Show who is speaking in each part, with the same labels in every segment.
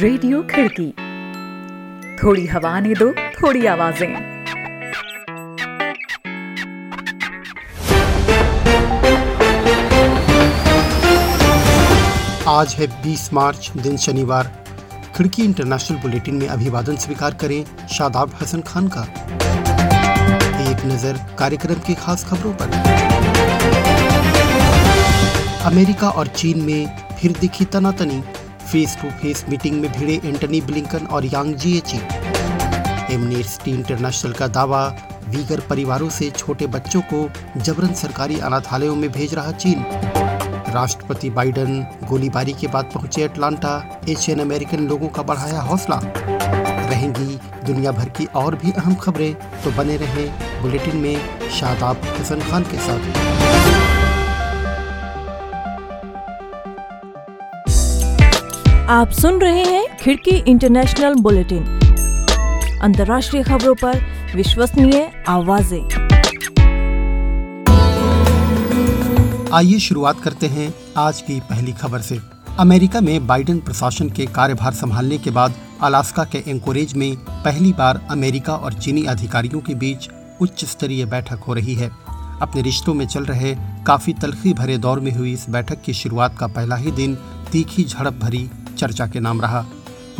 Speaker 1: Radio खिड़की। थोड़ी हवा ने दो, थोड़ी आवाज़ें।
Speaker 2: आज है 20 मार्च, दिन शनिवार। खिड़की इंटरनेशनल बुलेटिन में अभिवादन स्वीकार करें शादाब हसन खान का। एक नज़र कार्यक्रम की खास खबरों पर। अमेरिका और चीन में फिर दिखी तनातनी। फेस टू फेस मीटिंग में भिड़े एंटनी ब्लिंकन और यांग जीएची एमनेस्टी इंटरनेशनल का दावा, वीगर परिवारों से छोटे बच्चों को जबरन सरकारी अनाथालयों में भेज रहा चीन। राष्ट्रपति बाइडन गोलीबारी के बाद पहुँचे अटलांटा, एशियन अमेरिकन लोगों का बढ़ाया हौसला। रहेंगी दुनिया भर की और भी अहम खबरें तो बने रहें बुलेटिन में शादाब हसन खान के साथ।
Speaker 3: आप सुन रहे हैं खिड़की इंटरनेशनल बुलेटिन। अंतर्राष्ट्रीय खबरों पर विश्वसनीय आवाज़ें।
Speaker 2: आइए शुरुआत करते हैं आज की पहली खबर से। अमेरिका में बाइडेन प्रशासन के कार्यभार संभालने के बाद अलास्का के एंकोरेज में पहली बार अमेरिका और चीनी अधिकारियों के बीच उच्च स्तरीय बैठक हो रही है। अपने रिश्तों में चल रहे काफ़ी तलखी भरे दौर में हुई इस बैठक की शुरुआत का पहला ही दिन तीखी झड़प भरी चर्चा के नाम रहा,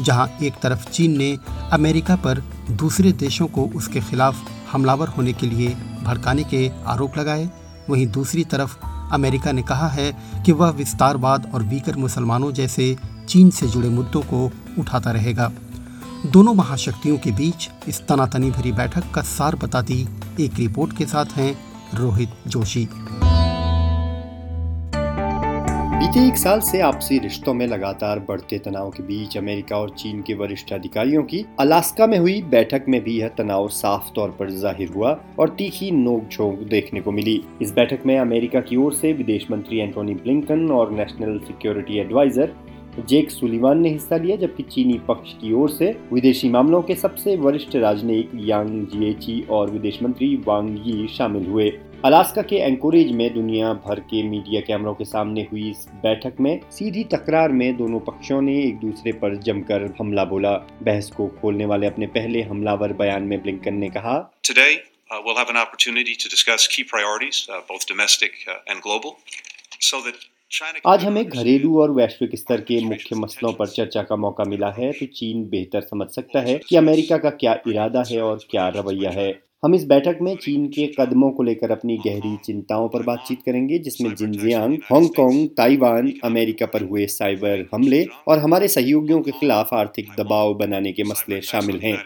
Speaker 2: जहाँ एक तरफ़ चीन ने अमेरिका पर दूसरे देशों को उसके खिलाफ हमलावर होने के लिए भड़काने के आरोप लगाए। वहीं दूसरी तरफ़ अमेरिका ने कहा है कि वह विस्तारवाद और वीकर मुसलमानों जैसे चीन से जुड़े मुद्दों को उठाता रहेगा। दोनों महाशक्तियों के बीच इस तनातनी भरी बैठक का सार बताती एक रिपोर्ट के साथ हैं रोहित जोशी।
Speaker 4: बीते एक साल से आपसी रिश्तों में लगातार बढ़ते तनाव के बीच अमेरिका और चीन के वरिष्ठ अधिकारियों की अलास्का में हुई बैठक में भी यह तनाव साफ़ तौर पर ज़ाहिर हुआ और तीखी नोक देखने को मिली। इस बैठक में अमेरिका की ओर से विदेश मंत्री एंटोनी ब्लिंकन और national security adviser Jake Sullivan ने हिस्सा लिया जबकि चीनी पक्ष की ओर से विदेशी मामलों के सबसे वरिष्ठ राजनयिक यांग जिएची और विदेश मंत्री वांग यी शामिल हुए। अलास्का के एंकोरेज में दुनिया भर के मीडिया कैमरों के सामने हुई इस बैठक में सीधी तकरार में दोनों पक्षों ने एक दूसरे पर जमकर हमला बोला। बहस को खोलने वाले अपने पहले हमलावर बयान में ब्लिंकन ने कहा
Speaker 5: Today, uh, we'll have an opportunity to discuss key priorities, uh, both domestic uh, and global, so that
Speaker 4: आज हमें घरेलू और वैश्विक स्तर के मुख्य मसलों पर चर्चा का मौका मिला है तो चीन बेहतर समझ सकता है कि अमेरिका का क्या इरादा है और क्या रवैया है। हम इस बैठक में चीन के कदमों को लेकर अपनी गहरी चिंताओं पर बातचीत करेंगे जिसमें जिनजियांग हांगकांग ताइवान अमेरिका पर हुए साइबर हमले और हमारे सहयोगियों के खिलाफ आर्थिक दबाव बनाने के मसले शामिल हैं।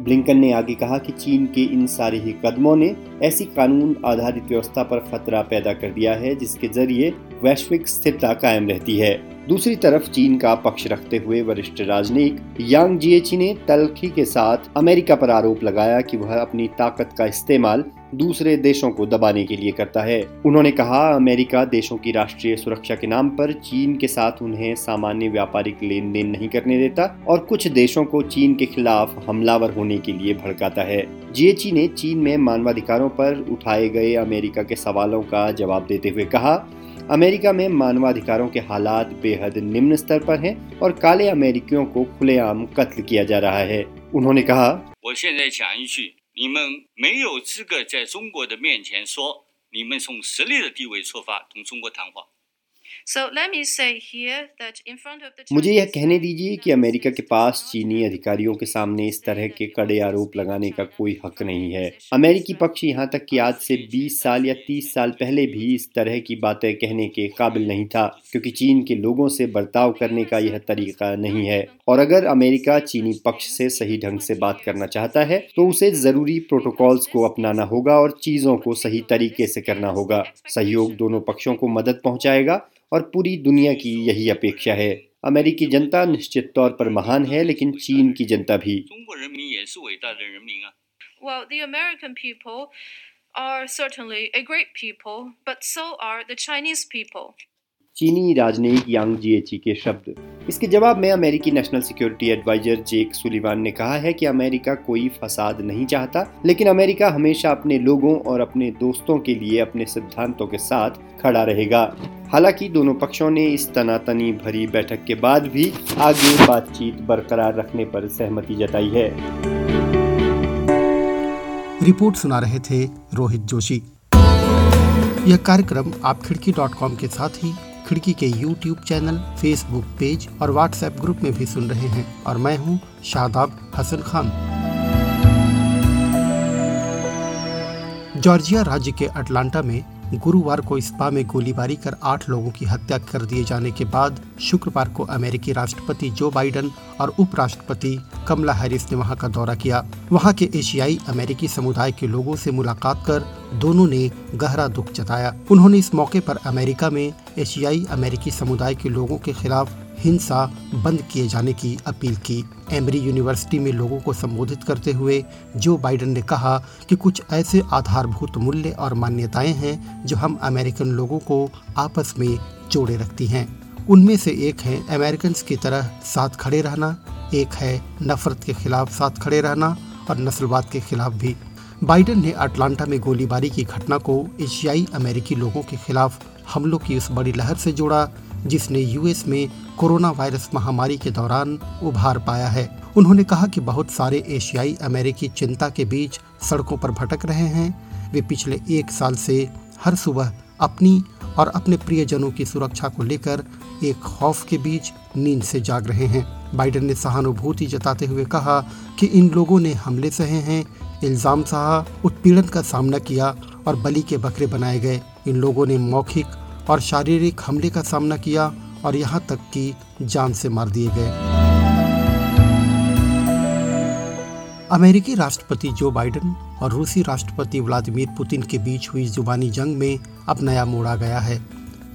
Speaker 4: ब्लिंकन ने आगे कहा कि चीन के इन सारे ही कदमों ने ऐसी कानून आधारित व्यवस्था पर खतरा पैदा कर दिया है, जिसके ज़रिए वैश्विक स्थिरता कायम रहती है। दूसरी तरफ़, चीन का पक्ष रखते हुए वरिष्ठ राजनयिक यांग जिएची ने तलखी के साथ अमेरिका पर आरोप लगाया कि वह अपनी ताकत का इस्तेमाल दूसरे देशों को दबाने के लिए करता है। उन्होंने कहा, अमेरिका देशों की राष्ट्रीय सुरक्षा के नाम पर चीन के साथ उन्हें सामान्य व्यापारिक लेन देन नहीं करने देता और कुछ देशों को चीन के खिलाफ हमलावर होने के लिए भड़काता है। जीएचई ने चीन में मानवाधिकारों पर उठाए गए अमेरिका के सवालों का जवाब देते हुए कहा, अमेरिका में मानवाधिकारों के हालात बेहद निम्न स्तर पर हैं और काले अमेरिकियों को खुलेआम कत्ल किया जा रहा है। उन्होंने कहा 你们没有资格在中国的面前说你们从实力的地位出发同中国谈话。मुझे यह कहने दीजिए कि अमेरिका के पास चीनी अधिकारियों के सामने इस तरह के कड़े आरोप लगाने का कोई हक नहीं है। अमेरिकी पक्ष यहाँ तक कि आज से 20 साल या 30 साल पहले भी इस तरह की बातें कहने के काबिल नहीं था क्योंकि चीन के लोगों से बर्ताव करने का यह तरीका नहीं है। और अगर अमेरिका चीनी पक्ष से सही ढंग से बात करना चाहता है तो उसे ज़रूरी प्रोटोकॉल्स को अपनाना होगा और चीज़ों को सही तरीके से करना होगा। सहयोग दोनों पक्षों को मदद पहुंचाएगा और पूरी दुनिया की यही अपेक्षा है अमेरिकी जनता निश्चित तौर पर महान है लेकिन चीन की जनता भी
Speaker 6: Well, the American people are certainly a great people, but so are the Chinese people.
Speaker 4: चीनी राजनयिक यांग जिएची के शब्द। इसके जवाब में अमेरिकी national security adviser Jake Sullivan ने कहा है कि अमेरिका कोई फसाद नहीं चाहता, लेकिन अमेरिका हमेशा अपने लोगों और अपने दोस्तों के लिए अपने सिद्धांतों के साथ खड़ा रहेगा। हालाँकि दोनों पक्षों ने इस तनातनी भरी बैठक के बाद भी आगे बातचीत बरकरार रखने पर सहमति जताई है।
Speaker 2: रिपोर्ट सुना रहे थे रोहित जोशी। यह कार्यक्रम आप खिड़की डॉट कॉम के साथ ही खिड़की के यूट्यूब चैनल फेसबुक पेज और व्हाट्सएप ग्रुप में भी सुन रहे हैं और मैं हूँ शादाब हसन खान। जॉर्जिया राज्य के अटलांटा में गुरुवार को स्पा में गोलीबारी कर आठ लोगों की हत्या कर दिए जाने के बाद शुक्रवार को अमेरिकी राष्ट्रपति जो बाइडन और उपराष्ट्रपति कमला हैरिस ने वहाँ का दौरा किया। वहाँ के एशियाई अमेरिकी समुदाय के लोगों से मुलाकात कर दोनों ने गहरा दुख जताया। उन्होंने इस मौके पर अमेरिका में एशियाई अमेरिकी समुदाय के लोगों के खिलाफ हिंसा बंद किए जाने की अपील की। एमरी यूनिवर्सिटी में लोगों को संबोधित करते हुए जो बाइडन ने कहा कि कुछ ऐसे आधारभूत मूल्य और मान्यताएँ हैं जो हम अमेरिकन लोगों को आपस में जोड़े रखती हैं। उनमें से एक है अमेरिकन की तरह साथ खड़े रहना, एक है नफरत के खिलाफ साथ खड़े रहना और नस्लवाद के खिलाफ भी। बाइडन ने अटलांटा में गोलीबारी की घटना को एशियाई अमेरिकी लोगों के खिलाफ हमलों की उस बड़ी लहर से जोड़ा जिसने यूएस में कोरोना वायरस महामारी के दौरान उभार पाया है। उन्होंने कहा कि बहुत सारे एशियाई अमेरिकी चिंता के बीच सड़कों पर भटक रहे हैं। वे पिछले एक साल से हर सुबह अपनी और अपने प्रियजनों की सुरक्षा को लेकर एक खौफ के बीच नींद से जाग रहे हैं। बाइडेन ने सहानुभूति जताते हुए कहा कि इन लोगों ने हमले सहे हैं, इल्ज़ाम सहा, उत्पीड़न का सामना किया और बलि के बकरे बनाए गए। इन लोगों ने मौखिक और शारीरिक हमले का सामना किया और यहाँ तक कि जान से मार दिए गए। अमेरिकी राष्ट्रपति जो बाइडेन और रूसी राष्ट्रपति व्लादिमीर पुतिन के बीच हुई जुबानी जंग में अब नया मोड़ आ गया है।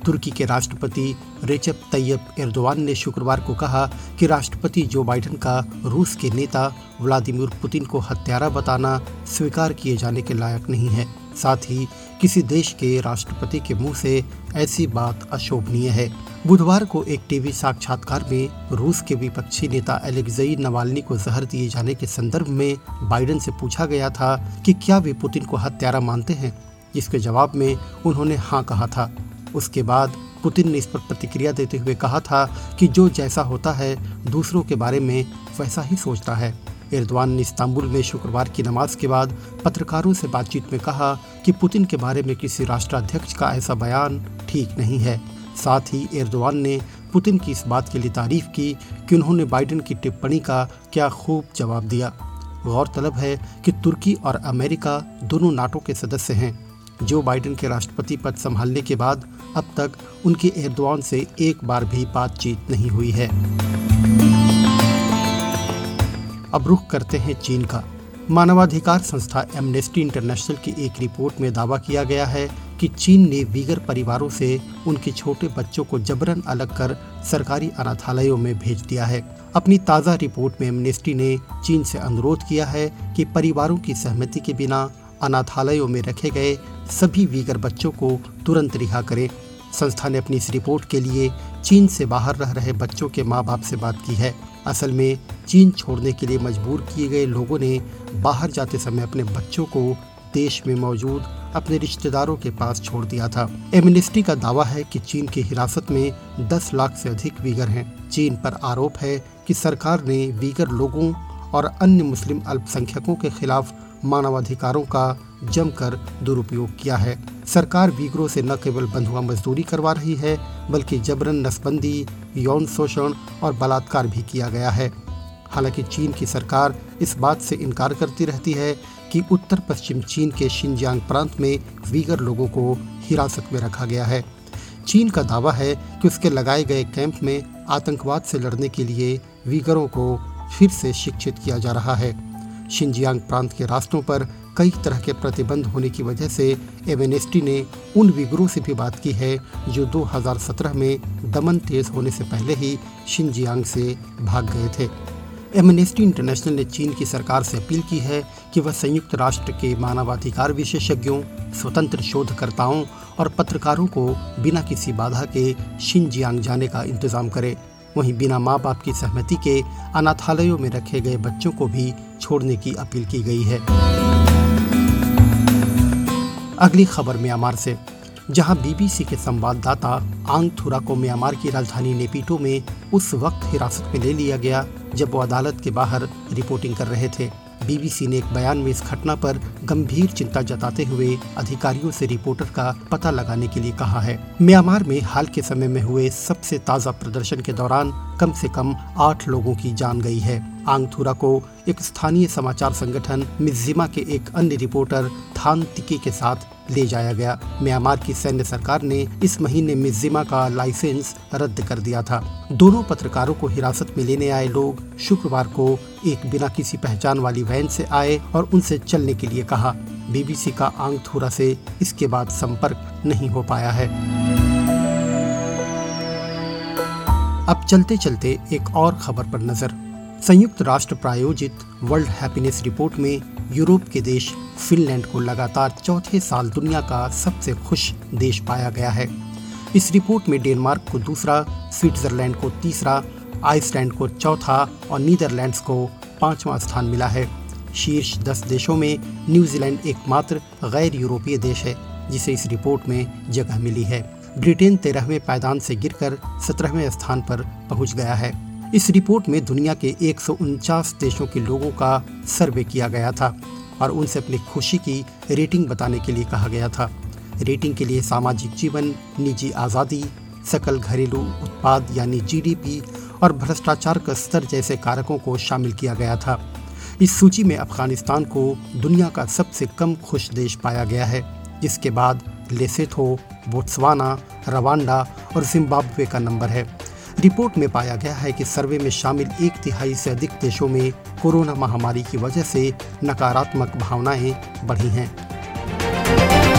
Speaker 2: तुर्की के राष्ट्रपति रेचप तैयब एर्दोवान ने शुक्रवार को कहा कि राष्ट्रपति जो बाइडेन का रूस के नेता व्लादिमीर पुतिन को हत्यारा बताना स्वीकार किए जाने के लायक नहीं है। साथ ही किसी देश के राष्ट्रपति के मुँह से ऐसी बात अशोभनीय है। बुधवार को एक टीवी साक्षात्कार में रूस के विपक्षी नेता एलेक्जेई नवाल्नी को जहर दिए जाने के संदर्भ में बाइडेन से पूछा गया था कि क्या वे पुतिन को हत्यारा मानते हैं। जिसके जवाब में उन्होंने हाँ कहा था। उसके बाद पुतिन ने इस पर प्रतिक्रिया देते हुए कहा था कि जो जैसा होता है, दूसरों के बारे में वैसा ही सोचता है। एरदवान ने इस्तांबुल में शुक्रवार की नमाज़ के बाद पत्रकारों से बातचीत में कहा कि पुतिन के बारे में किसी राष्ट्राध्यक्ष का ऐसा बयान ठीक नहीं है। साथ ही एरदवान ने पुतिन की इस बात के लिए तारीफ़ की कि उन्होंने बाइडेन की टिप्पणी का क्या खूब जवाब दिया। गौरतलब है कि तुर्की और अमेरिका दोनों नाटो के सदस्य हैं। जो बाइडेन के राष्ट्रपति पद संभालने के बाद अब तक उनके एरदवान से एक बार भी बातचीत नहीं हुई है। अब रुख करते हैं चीन का। मानवाधिकार संस्था एमनेस्टी इंटरनेशनल की एक रिपोर्ट में दावा किया गया है कि चीन ने वीगर परिवारों से उनके छोटे बच्चों को जबरन अलग कर सरकारी अनाथालयों में भेज दिया है। अपनी ताज़ा रिपोर्ट में एमनेस्टी ने चीन से अनुरोध किया है कि परिवारों की सहमति के बिना अनाथालयों में रखे गए सभी वीगर बच्चों को तुरंत रिहा करें। संस्था ने अपनी इस रिपोर्ट के लिए चीन से बाहर रह रहे बच्चों के माँ बाप से बात की है। असल में चीन छोड़ने के लिए मजबूर किए गए लोगों ने बाहर जाते समय अपने बच्चों को देश में मौजूद अपने रिश्तेदारों के पास छोड़ दिया था। एमनेस्टी का दावा है कि चीन की हिरासत में 10 लाख से अधिक वीगर हैं। चीन पर आरोप है कि सरकार ने वीगर लोगों और अन्य मुस्लिम अल्पसंख्यकों के खिलाफ मानवाधिकारों का जमकर दुरुपयोग किया है। सरकार वीगरों से न केवल बंधुआ मजदूरी करवा रही है, बल्कि जबरन नसबंदी, यौन शोषण और बलात्कार भी किया गया है। हालाँकि चीन की सरकार इस बात से इनकार करती रहती है कि उत्तर पश्चिम चीन के शिनजियांग प्रांत में वीगर लोगों को हिरासत में रखा गया है। चीन का दावा है कि उसके लगाए गए कैंप में आतंकवाद से लड़ने के लिए वीगरों को फिर से शिक्षित किया जा रहा है। शिनजियांग प्रांत के रास्तों पर कई तरह के प्रतिबंध होने की वजह से एमनेस्टी ने उन विगरों से भी बात की है जो 2017 में दमन तेज होने से पहले ही शिनजियांग से भाग गए थे। एमनेस्टी इंटरनेशनल ने चीन की सरकार से अपील की है कि वह संयुक्त राष्ट्र के मानवाधिकार विशेषज्ञों, स्वतंत्र शोधकर्ताओं और पत्रकारों को बिना किसी बाधा के शिनजियांग जाने का इंतज़ाम करे। वहीं बिना माँ बाप की सहमति के अनाथालयों में रखे गए बच्चों को भी छोड़ने की अपील की गई है। अगली खबर म्यांमार से। जहाँ बीबीसी के संवाददाता आंग थुरा को म्यांमार की राजधानी नेपीटो में उस वक्त हिरासत में ले लिया गया, जब वो अदालत के बाहर रिपोर्टिंग कर रहे थे। बीबीसी ने एक बयान में इस घटना पर गंभीर चिंता जताते हुए अधिकारियों से रिपोर्टर का पता लगाने के लिए कहा है। म्यांमार में हाल के समय में हुए सबसे ताज़ा प्रदर्शन के दौरान कम से कम आठ लोगों की जान गई है। आंगथुरा को एक स्थानीय समाचार संगठन मिजिमा के एक अन्य रिपोर्टर थान तिकी के साथ ले जाया गया। म्यांमार की सैन्य सरकार ने इस महीने मिजिमा का लाइसेंस रद्द कर दिया था। दोनों पत्रकारों को हिरासत में लेने आए लोग शुक्रवार को एक बिना किसी पहचान वाली वैन से आए और उनसे चलने के लिए कहा। बीबीसी का आंगथुरा से इसके बाद संपर्क नहीं हो पाया है। अब चलते चलते एक और खबर पर नज़र। संयुक्त राष्ट्र प्रायोजित वर्ल्ड हैप्पीनेस रिपोर्ट में यूरोप के देश फिनलैंड को लगातार चौथे साल दुनिया का सबसे खुश देश पाया गया है। इस रिपोर्ट में डेनमार्क को दूसरा, स्विट्जरलैंड को तीसरा, आइसलैंड को चौथा और नीदरलैंड्स को पांचवा स्थान मिला है। शीर्ष दस देशों में न्यूजीलैंड एकमात्र गैर यूरोपीय देश है, जिसे इस रिपोर्ट में जगह मिली है। ब्रिटेन तेरहवें पायदान से गिरकर सत्रहवें स्थान पर पहुँच गया है। इस रिपोर्ट में दुनिया के एक सौ उनचास देशों के लोगों का सर्वे किया गया था और उनसे अपनी खुशी की रेटिंग बताने के लिए कहा गया था। रेटिंग के लिए सामाजिक जीवन, निजी आज़ादी, सकल घरेलू उत्पाद यानी जीडीपी और भ्रष्टाचार का स्तर जैसे कारकों को शामिल किया गया था। इस सूची में अफ़गानिस्तान को दुनिया का सबसे कम खुश देश पाया गया है। जिसके बाद लेसेथो बोट्सवाना रवांडा और जिम्बाब्वे का नंबर है। रिपोर्ट में पाया गया है कि सर्वे में शामिल एक तिहाई से अधिक देशों में कोरोना महामारी की वजह से नकारात्मक भावनाएँ बढ़ी हैं।